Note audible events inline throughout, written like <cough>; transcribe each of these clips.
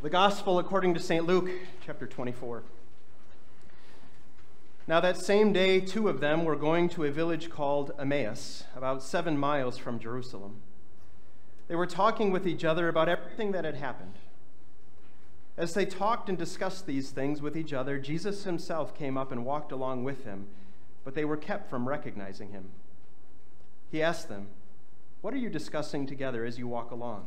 The Gospel according to St. Luke, chapter 24. Now, that same day, two of them were going to a village called Emmaus, about seven miles from Jerusalem. They were talking with each other about everything that had happened. As they talked and discussed these things with each other, Jesus himself came up and walked along with them, but they were kept from recognizing him. He asked them, What are you discussing together as you walk along?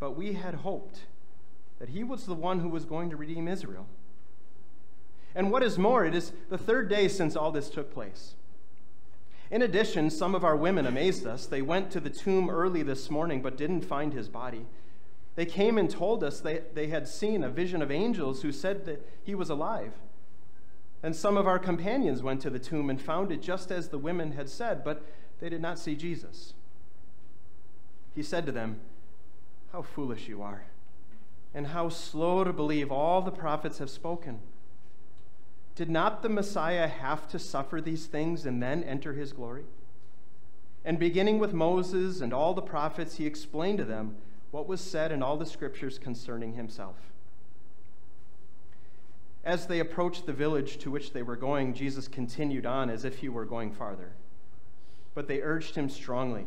but we had hoped that he was the one who was going to redeem Israel. And what is more, it is the third day since all this took place. In addition, some of our women amazed us. They went to the tomb early this morning but didn't find his body. They came and told us they, they had seen a vision of angels who said that he was alive. And some of our companions went to the tomb and found it just as the women had said, but they did not see Jesus. He said to them, how foolish you are, and how slow to believe all the prophets have spoken. Did not the Messiah have to suffer these things and then enter his glory? And beginning with Moses and all the prophets, he explained to them what was said in all the scriptures concerning himself. As they approached the village to which they were going, Jesus continued on as if he were going farther. But they urged him strongly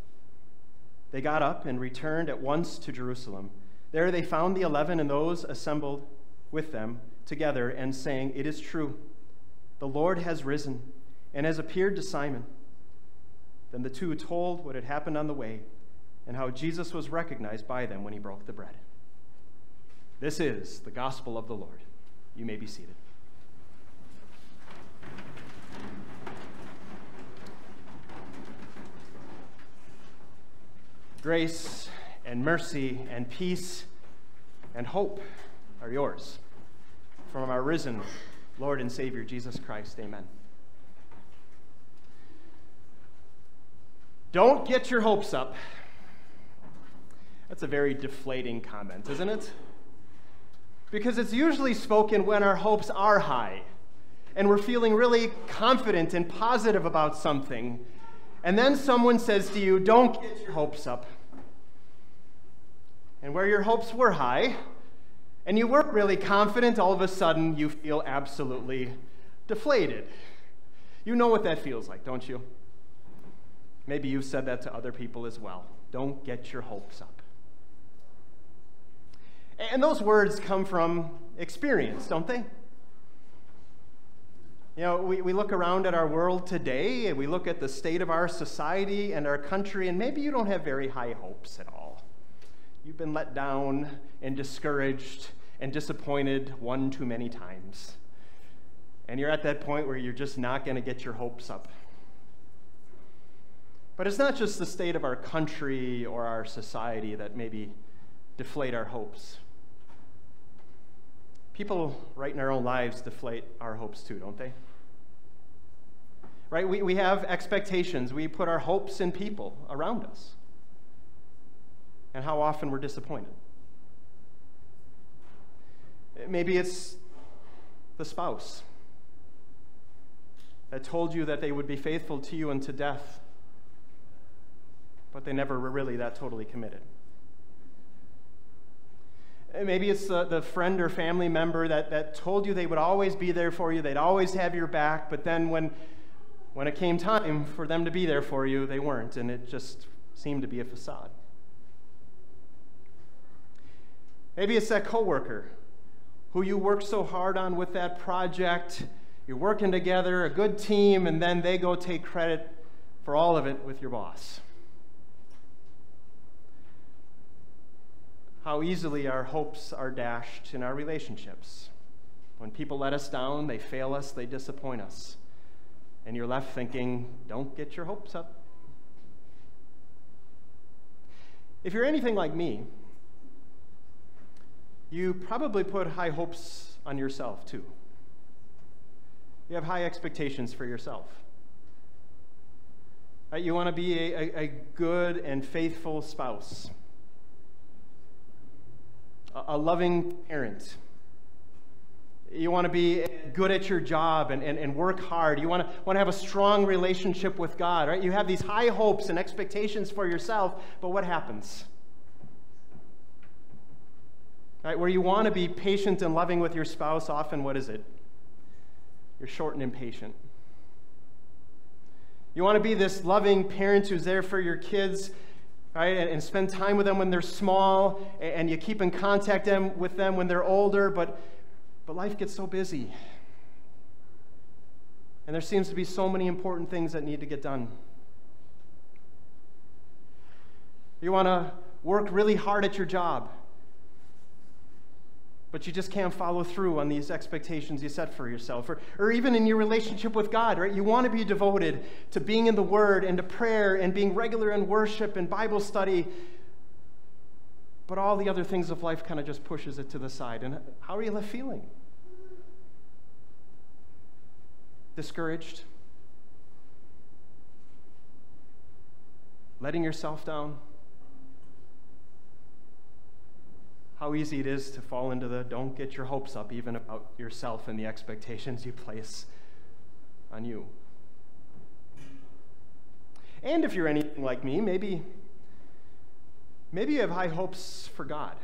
They got up and returned at once to Jerusalem. There they found the eleven and those assembled with them together and saying, It is true, the Lord has risen and has appeared to Simon. Then the two told what had happened on the way and how Jesus was recognized by them when he broke the bread. This is the gospel of the Lord. You may be seated. Grace and mercy and peace and hope are yours. From our risen Lord and Savior, Jesus Christ. Amen. Don't get your hopes up. That's a very deflating comment, isn't it? Because it's usually spoken when our hopes are high and we're feeling really confident and positive about something and then someone says to you, Don't get your hopes up. And where your hopes were high, and you weren't really confident, all of a sudden you feel absolutely deflated. You know what that feels like, don't you? Maybe you've said that to other people as well. Don't get your hopes up. And those words come from experience, don't they? You know, we, we look around at our world today and we look at the state of our society and our country, and maybe you don't have very high hopes at all. You've been let down and discouraged and disappointed one too many times. And you're at that point where you're just not going to get your hopes up. But it's not just the state of our country or our society that maybe deflate our hopes. People right in our own lives deflate our hopes too, don't they? Right? We, we have expectations. We put our hopes in people around us. And how often we're disappointed. Maybe it's the spouse that told you that they would be faithful to you unto death, but they never were really that totally committed. Maybe it's the, the friend or family member that, that told you they would always be there for you, they'd always have your back, but then when, when it came time for them to be there for you, they weren't, and it just seemed to be a facade. Maybe it's that coworker who you work so hard on with that project. You're working together, a good team, and then they go take credit for all of it with your boss. How easily our hopes are dashed in our relationships. When people let us down, they fail us, they disappoint us. And you're left thinking, don't get your hopes up. If you're anything like me, you probably put high hopes on yourself too. You have high expectations for yourself. Right? You want to be a, a, a, good and faithful spouse, a, a loving parent. You want to be eh, good at your job and, and, and work hard. You want to, want to have a strong relationship with God, right? You have these high hopes and expectations for yourself, but what happens? Right, where you want to be patient and loving with your spouse, often what is it? You're short and impatient. You want to be this loving parent who's there for your kids, right? And, and, spend time with them when they're small, and, and you keep in contact them, with them when they're older, but, but life gets so busy. And there seems to be so many important things that need to get done. You want to work really hard at your job but you just can't follow through on these expectations you set for yourself. Or, or even in your relationship with God, right? You want to be devoted to being in the Word and to prayer and being regular in worship and Bible study, but all the other things of life kind of just pushes it to the side. And how are you left feeling? Discouraged? Letting yourself down? How easy it is to fall into the don't get your hopes up even about yourself and the expectations you place on you. And if you're anything like me, maybe maybe you have high hopes for God.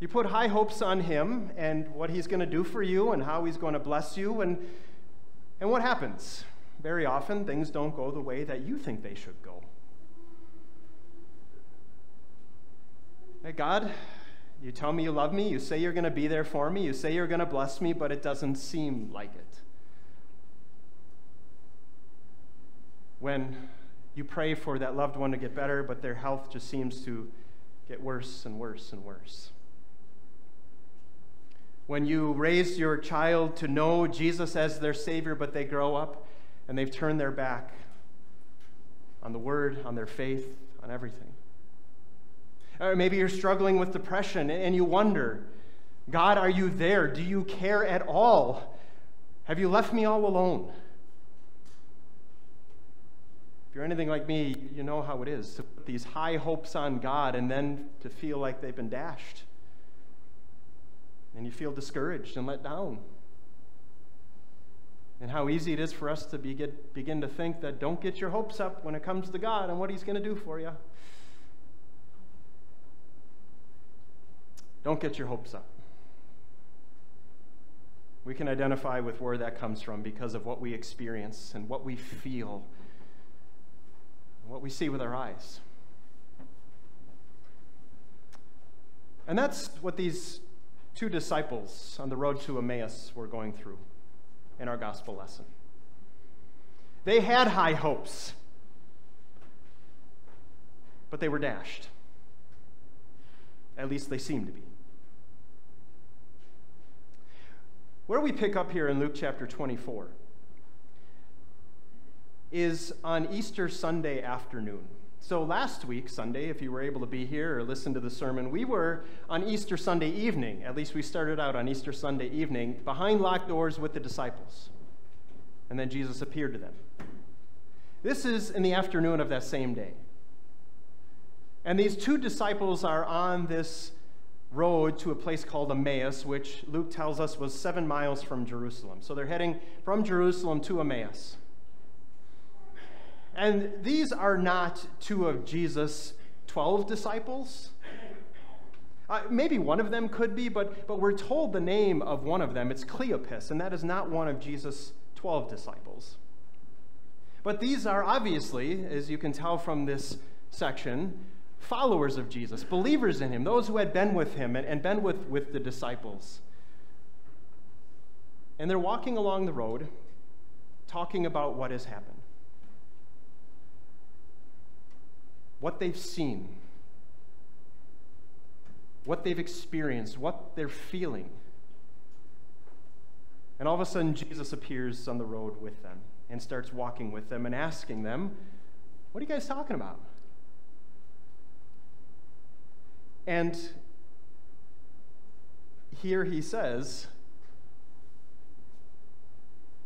You put high hopes on him and what he's going to do for you and how he's going to bless you and and what happens? Very often things don't go the way that you think they should go. Hey, God, you tell me you love me, you say you're going to be there for me, you say you're going to bless me, but it doesn't seem like it. When you pray for that loved one to get better, but their health just seems to get worse and worse and worse. When you raise your child to know Jesus as their Savior, but they grow up and they've turned their back on the Word, on their faith, on everything. Or maybe you're struggling with depression and you wonder, God, are you there? Do you care at all? Have you left me all alone? If you're anything like me, you know how it is to put these high hopes on God and then to feel like they've been dashed. And you feel discouraged and let down. And how easy it is for us to begin to think that don't get your hopes up when it comes to God and what He's going to do for you. Don't get your hopes up. We can identify with where that comes from because of what we experience and what we feel, what we see with our eyes. And that's what these two disciples on the road to Emmaus were going through in our gospel lesson. They had high hopes, but they were dashed. At least they seemed to be. Where we pick up here in Luke chapter 24 is on Easter Sunday afternoon. So last week, Sunday, if you were able to be here or listen to the sermon, we were on Easter Sunday evening. At least we started out on Easter Sunday evening behind locked doors with the disciples. And then Jesus appeared to them. This is in the afternoon of that same day. And these two disciples are on this road to a place called Emmaus, which Luke tells us was seven miles from Jerusalem. So they're heading from Jerusalem to Emmaus. And these are not two of Jesus' 12 disciples. Uh, maybe one of them could be, but, but we're told the name of one of them. It's Cleopas, and that is not one of Jesus' 12 disciples. But these are obviously, as you can tell from this section, followers of Jesus, believers in him, those who had been with him and, and been with, with the disciples. And they're walking along the road talking about what has happened, what they've seen, what they've experienced, what they're feeling. And all of a sudden, Jesus appears on the road with them and starts walking with them and asking them, What are you guys talking about? And here he says,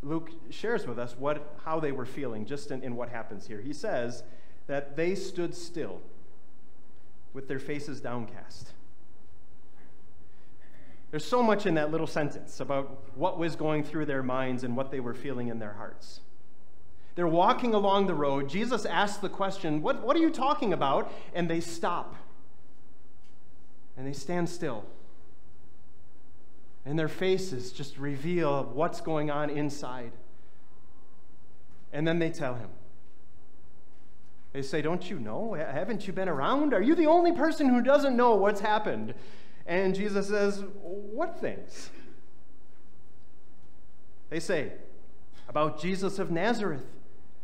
Luke shares with us what, how they were feeling just in, in what happens here. He says that they stood still with their faces downcast. There's so much in that little sentence about what was going through their minds and what they were feeling in their hearts. They're walking along the road. Jesus asks the question, What, what are you talking about? And they stop. And they stand still and their faces just reveal what's going on inside. And then they tell him. They say, Don't you know? Haven't you been around? Are you the only person who doesn't know what's happened? And Jesus says, What things? They say, About Jesus of Nazareth.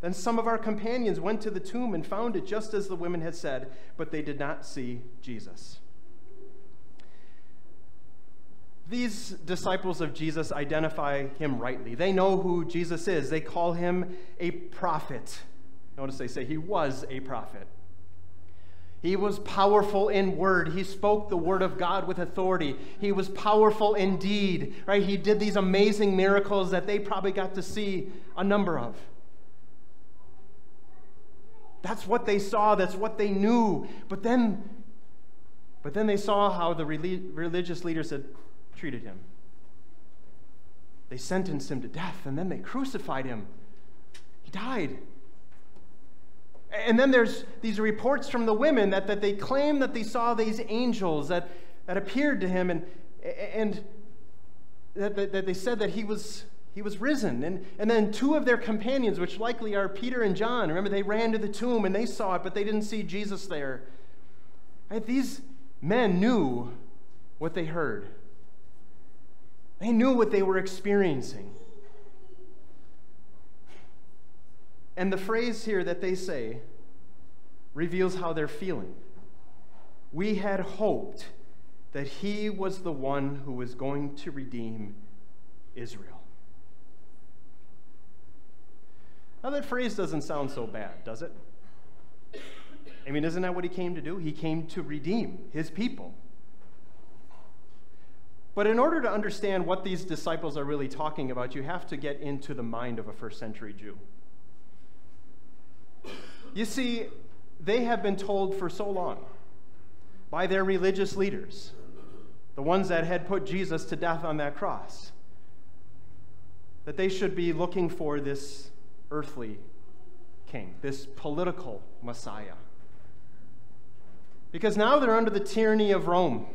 Then some of our companions went to the tomb and found it just as the women had said, but they did not see Jesus. These disciples of Jesus identify him rightly. They know who Jesus is. They call him a prophet. Notice they say he was a prophet. He was powerful in word. He spoke the word of God with authority. He was powerful in deed, right? He did these amazing miracles that they probably got to see a number of. That's what they saw, that's what they knew. But then but then they saw how the religious leaders had treated him. They sentenced him to death and then they crucified him. He died. And then there's these reports from the women that, that they claim that they saw these angels that, that appeared to him and, and that, that, that they said that he was, he was risen. And, and then two of their companions, which likely are Peter and John, remember they ran to the tomb and they saw it, but they didn't see Jesus there. Right? These men knew what they heard. They knew what they were experiencing. And the phrase here that they say reveals how they're feeling. We had hoped that he was the one who was going to redeem Israel. Now, that phrase doesn't sound so bad, does it? I mean, isn't that what he came to do? He came to redeem his people. But in order to understand what these disciples are really talking about, you have to get into the mind of a first century Jew. You see, they have been told for so long by their religious leaders, the ones that had put Jesus to death on that cross, that they should be looking for this earthly king, this political Messiah. Because now they're under the tyranny of Rome.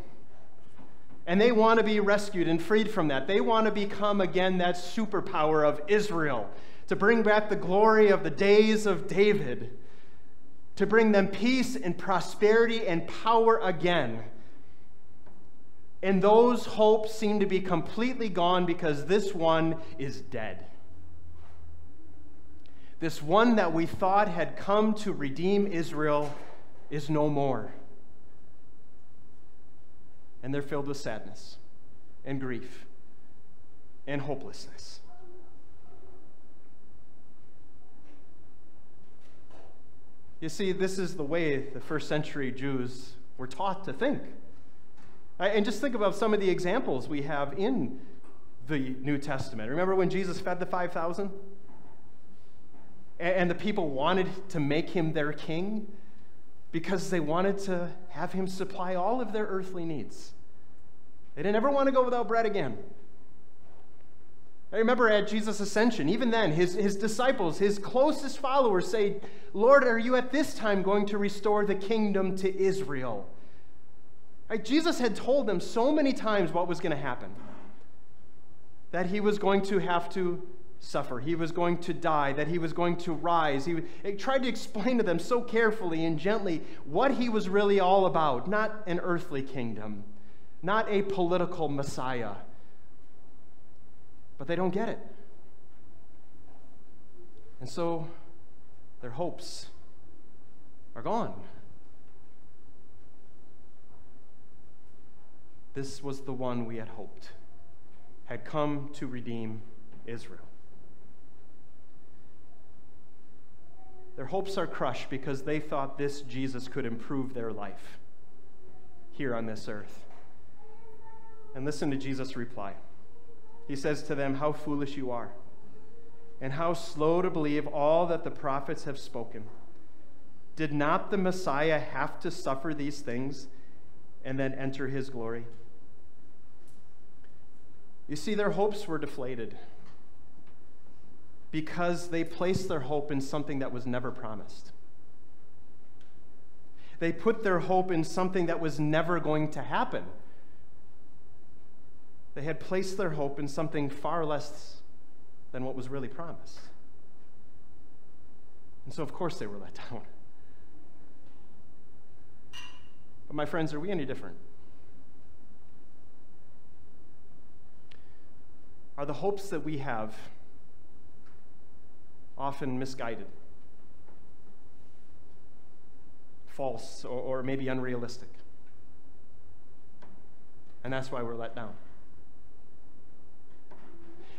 And they want to be rescued and freed from that. They want to become again that superpower of Israel, to bring back the glory of the days of David, to bring them peace and prosperity and power again. And those hopes seem to be completely gone because this one is dead. This one that we thought had come to redeem Israel is no more and they're filled with sadness and grief and hopelessness. You see, this is the way the first century Jews were taught to think. And just think about some of the examples we have in the New Testament. Remember when Jesus fed the 5,000? And the people wanted to make him their king? because they wanted to have him supply all of their earthly needs. They didn't ever want to go without bread again. I remember at Jesus' ascension, even then, his, his disciples, his closest followers say, Lord, are you at this time going to restore the kingdom to Israel? Right? Jesus had told them so many times what was going to happen that he was going to have to suffer, he was going to die, that he was going to rise. He, he tried to explain to them so carefully and gently what he was really all about not an earthly kingdom, not a political Messiah but they don't get it. And so their hopes are gone. This was the one we had hoped had come to redeem Israel. Their hopes are crushed because they thought this Jesus could improve their life here on this earth. And listen to Jesus' reply he says to them, How foolish you are, and how slow to believe all that the prophets have spoken. Did not the Messiah have to suffer these things and then enter his glory? You see, their hopes were deflated because they placed their hope in something that was never promised. They put their hope in something that was never going to happen. They had placed their hope in something far less than what was really promised. And so, of course, they were let <laughs> down. But, my friends, are we any different? Are the hopes that we have often misguided, false, or, or maybe unrealistic? And that's why we're let down.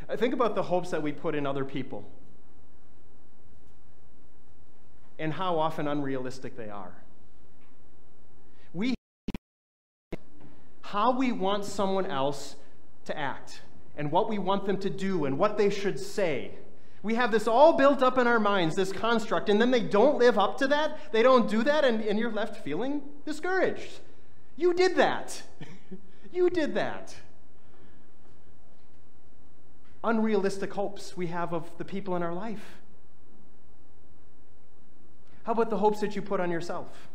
Uh, think about the hopes that we put in other people and how often unrealistic they are. We how we want someone else to act and what we want them to do and what they should say. We have this all built up in our minds, this construct, and then they don't live up to that. They don't do that, and, and you're left feeling discouraged. You did that. <laughs> you did that unrealistic hopes we have of the people in our life? How about the hopes that you put on yourself?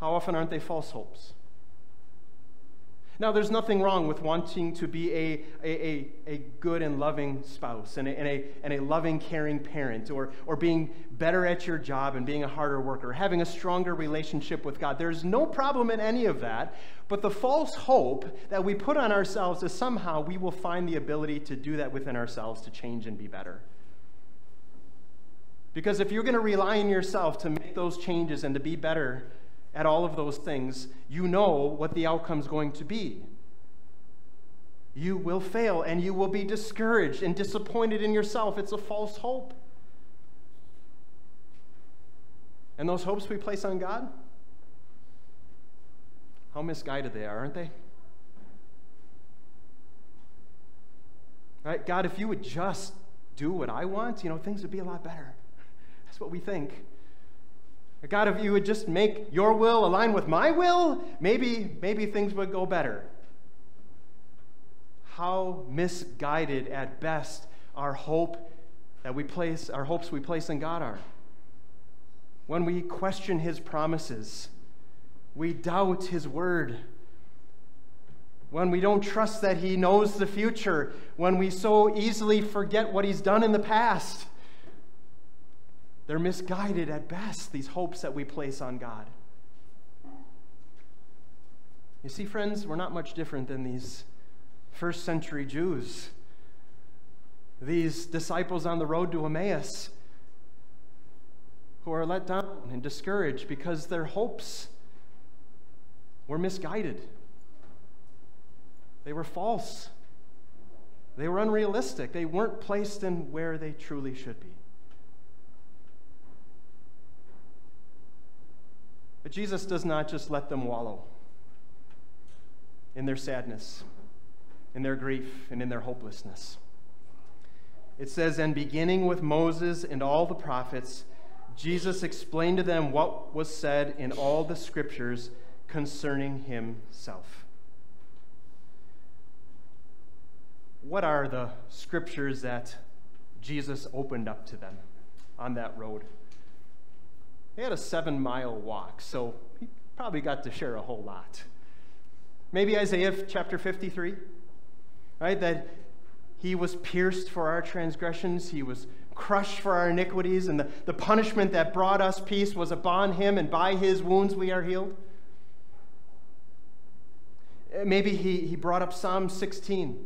How often aren't they false hopes? Now, there's nothing wrong with wanting to be a, a, a, a good and loving spouse and a, and, a, and a loving, caring parent, or, or being better at your job and being a harder worker, having a stronger relationship with God. There's no problem in any of that. But the false hope that we put on ourselves is somehow we will find the ability to do that within ourselves to change and be better. Because if you're going to rely on yourself to make those changes and to be better, at all of those things, you know what the outcome is going to be. You will fail and you will be discouraged and disappointed in yourself. It's a false hope. And those hopes we place on God, how misguided they are, aren't they? Right? God, if you would just do what I want, you know, things would be a lot better. <laughs> That's what we think. God, if you would just make your will align with my will, maybe, maybe things would go better. How misguided at best our hope that we place, our hopes we place in God are. When we question his promises, we doubt his word. When we don't trust that he knows the future, when we so easily forget what he's done in the past they're misguided at best, these hopes that we place on God. You see, friends, we're not much different than these first century Jews, these disciples on the road to Emmaus who are let down and discouraged because their hopes were misguided. They were false. They were unrealistic. They weren't placed in where they truly should be. But Jesus does not just let them wallow in their sadness, in their grief, and in their hopelessness. It says, And beginning with Moses and all the prophets, Jesus explained to them what was said in all the scriptures concerning himself. What are the scriptures that Jesus opened up to them on that road? They had a seven mile walk, so he probably got to share a whole lot. Maybe Isaiah chapter 53, right? That he was pierced for our transgressions, he was crushed for our iniquities, and the, the punishment that brought us peace was upon him, and by his wounds we are healed. Eh, maybe he, he brought up Psalm 16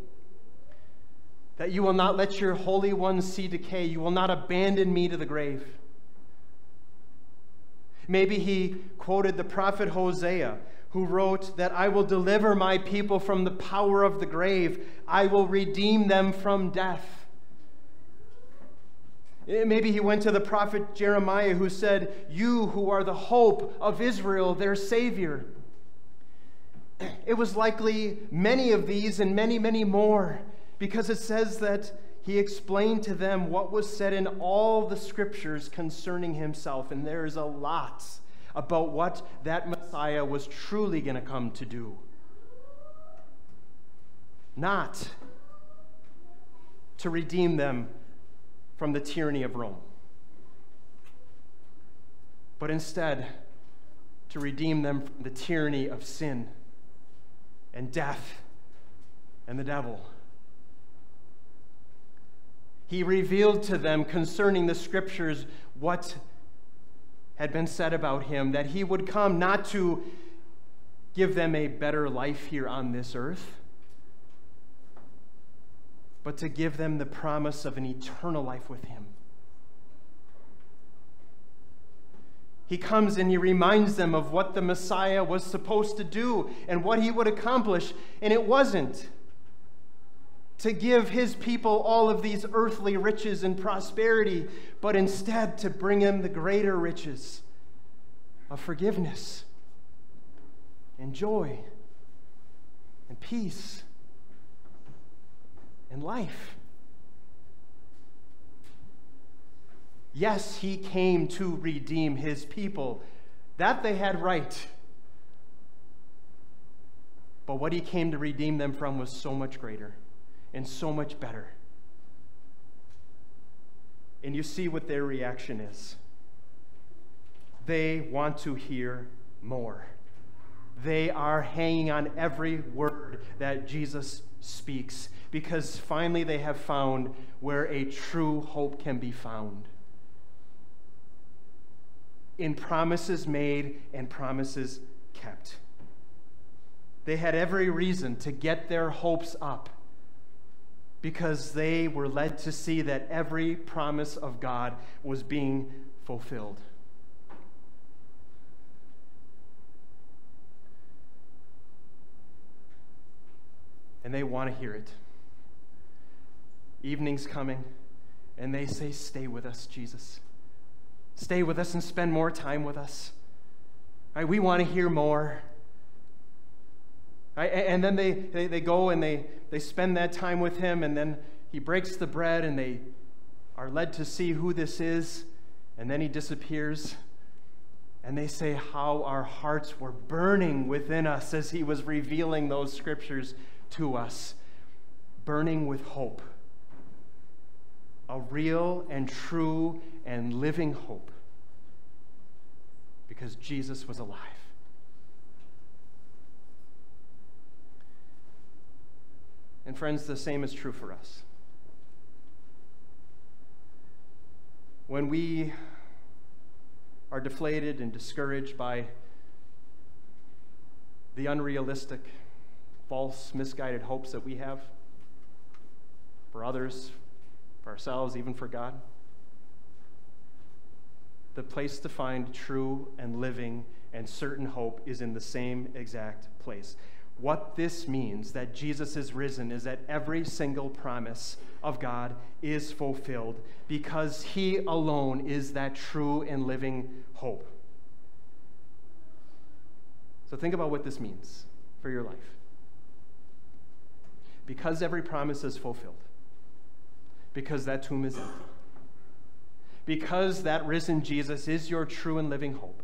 that you will not let your Holy One see decay, you will not abandon me to the grave. Maybe he quoted the prophet Hosea, who wrote that I will deliver my people from the power of the grave, I will redeem them from death. Eh, maybe he went to the prophet Jeremiah, who said, You who are the hope of Israel, their Savior. <clears throat> It was likely many of these and many, many more, because it says that he explained to them what was said in all the scriptures concerning himself. And there is a lot about what that Messiah was truly going to come to do. Not to redeem them from the tyranny of Rome, but instead to redeem them from the tyranny of sin and death and the devil he revealed to them concerning the scriptures what had been said about him, that he would come not to give them a better life here on this earth, but to give them the promise of an eternal life with him. He comes and he reminds them of what the Messiah was supposed to do and what he would accomplish, and it wasn't to give his people all of these earthly riches and prosperity, but instead to bring him the greater riches of forgiveness and joy and peace and life. Yes, he came to redeem his people. That they had right. But what he came to redeem them from was so much greater and so much better. And you see what their reaction is. They want to hear more. They are hanging on every word that Jesus speaks because finally they have found where a true hope can be found in promises made and promises kept. They had every reason to get their hopes up because they were led to see that every promise of God was being fulfilled. And they want to hear it. Evening's coming, and they say, Stay with us, Jesus. Stay with us and spend more time with us. Right? We want to hear more. Right? And then they, they, they go and they, they spend that time with him, and then he breaks the bread, and they are led to see who this is, and then he disappears. And they say how our hearts were burning within us as he was revealing those scriptures to us, burning with hope. A real and true and living hope. Because Jesus was alive. And friends, the same is true for us. When we are deflated and discouraged by the unrealistic, false, misguided hopes that we have for others, for ourselves, even for God, the place to find true and living and certain hope is in the same exact place what this means that Jesus is risen is that every single promise of God is fulfilled because he alone is that true and living hope. So think about what this means for your life. Because every promise is fulfilled, because that tomb is empty, because that risen Jesus is your true and living hope,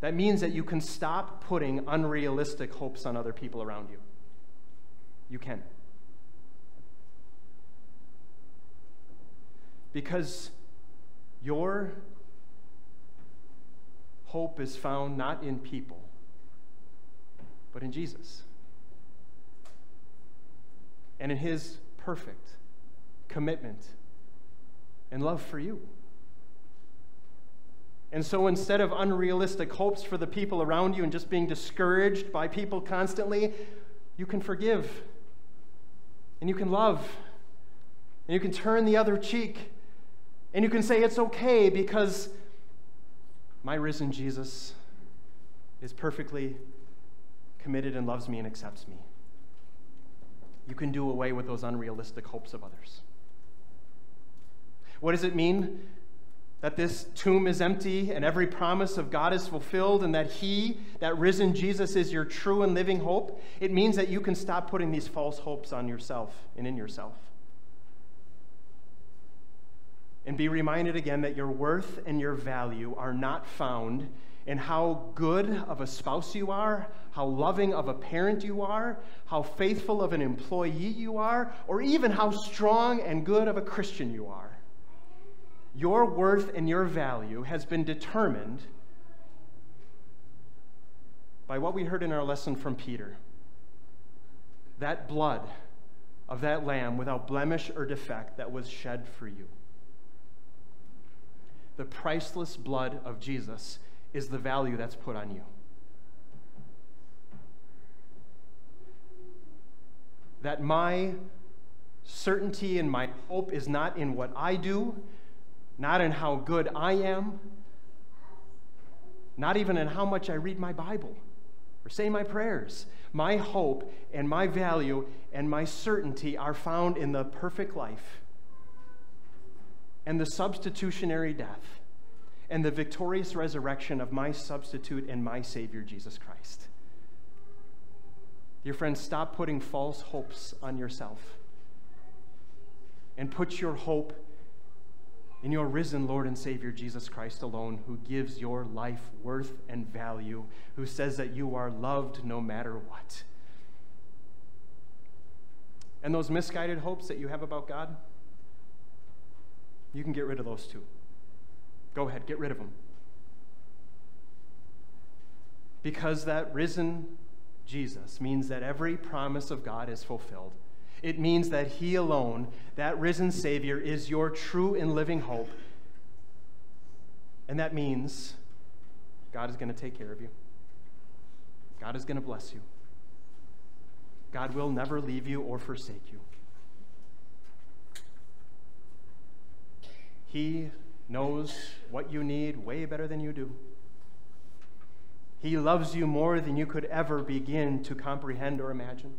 that means that you can stop putting unrealistic hopes on other people around you. You can. Because your hope is found not in people, but in Jesus and in his perfect commitment and love for you. And so instead of unrealistic hopes for the people around you and just being discouraged by people constantly, you can forgive and you can love and you can turn the other cheek and you can say, It's okay because my risen Jesus is perfectly committed and loves me and accepts me. You can do away with those unrealistic hopes of others. What does it mean that this tomb is empty and every promise of God is fulfilled and that He, that risen Jesus, is your true and living hope? It means that you can stop putting these false hopes on yourself and in yourself. And be reminded again that your worth and your value are not found in how good of a spouse you are, how loving of a parent you are, how faithful of an employee you are, or even how strong and good of a Christian you are. Your worth and your value has been determined by what we heard in our lesson from Peter. That blood of that lamb without blemish or defect that was shed for you. The priceless blood of Jesus is the value that's put on you. That my certainty and my hope is not in what I do, not in how good I am, not even in how much I read my Bible or say my prayers. My hope and my value and my certainty are found in the perfect life and the substitutionary death and the victorious resurrection of my substitute and my Savior, Jesus Christ. Dear friends, stop putting false hopes on yourself and put your hope in your risen Lord and Savior, Jesus Christ alone, who gives your life worth and value, who says that you are loved no matter what. And those misguided hopes that you have about God, you can get rid of those too. Go ahead, get rid of them. Because that risen Jesus means that every promise of God is fulfilled. It means that He alone, that risen Savior, is your true and living hope. And that means God is going to take care of you, God is going to bless you. God will never leave you or forsake you. He knows what you need way better than you do. He loves you more than you could ever begin to comprehend or imagine.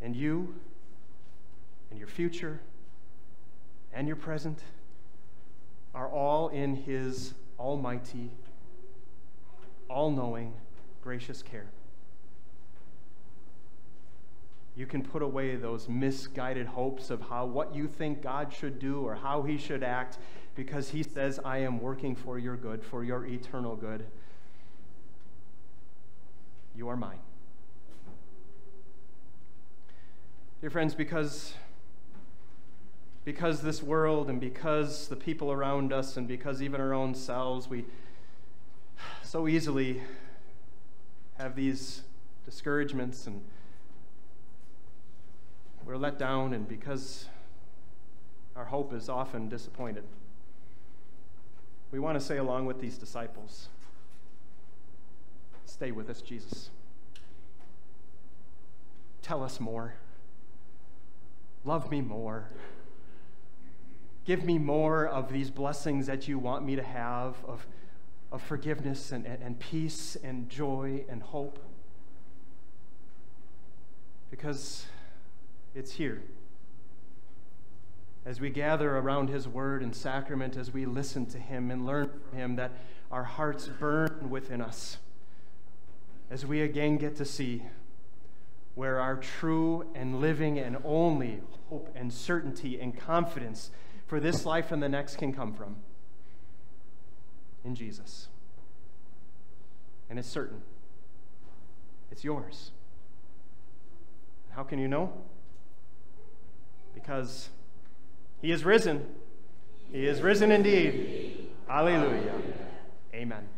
And you, and your future, and your present are all in His almighty, all knowing, gracious care you can put away those misguided hopes of how what you think God should do or how he should act because he says I am working for your good, for your eternal good. You are mine. Dear friends, because because this world and because the people around us and because even our own selves we so easily have these discouragements and we're let down, and because our hope is often disappointed, we want to say, along with these disciples, Stay with us, Jesus. Tell us more. Love me more. Give me more of these blessings that you want me to have of, of forgiveness and, and, and peace and joy and hope. Because it's here. As we gather around His Word and sacrament, as we listen to Him and learn from Him, that our hearts burn within us. As we again get to see where our true and living and only hope and certainty and confidence for this life and the next can come from. In Jesus. And it's certain. It's yours. How can you know? Because he is risen. He is risen indeed. Alleluia. Amen.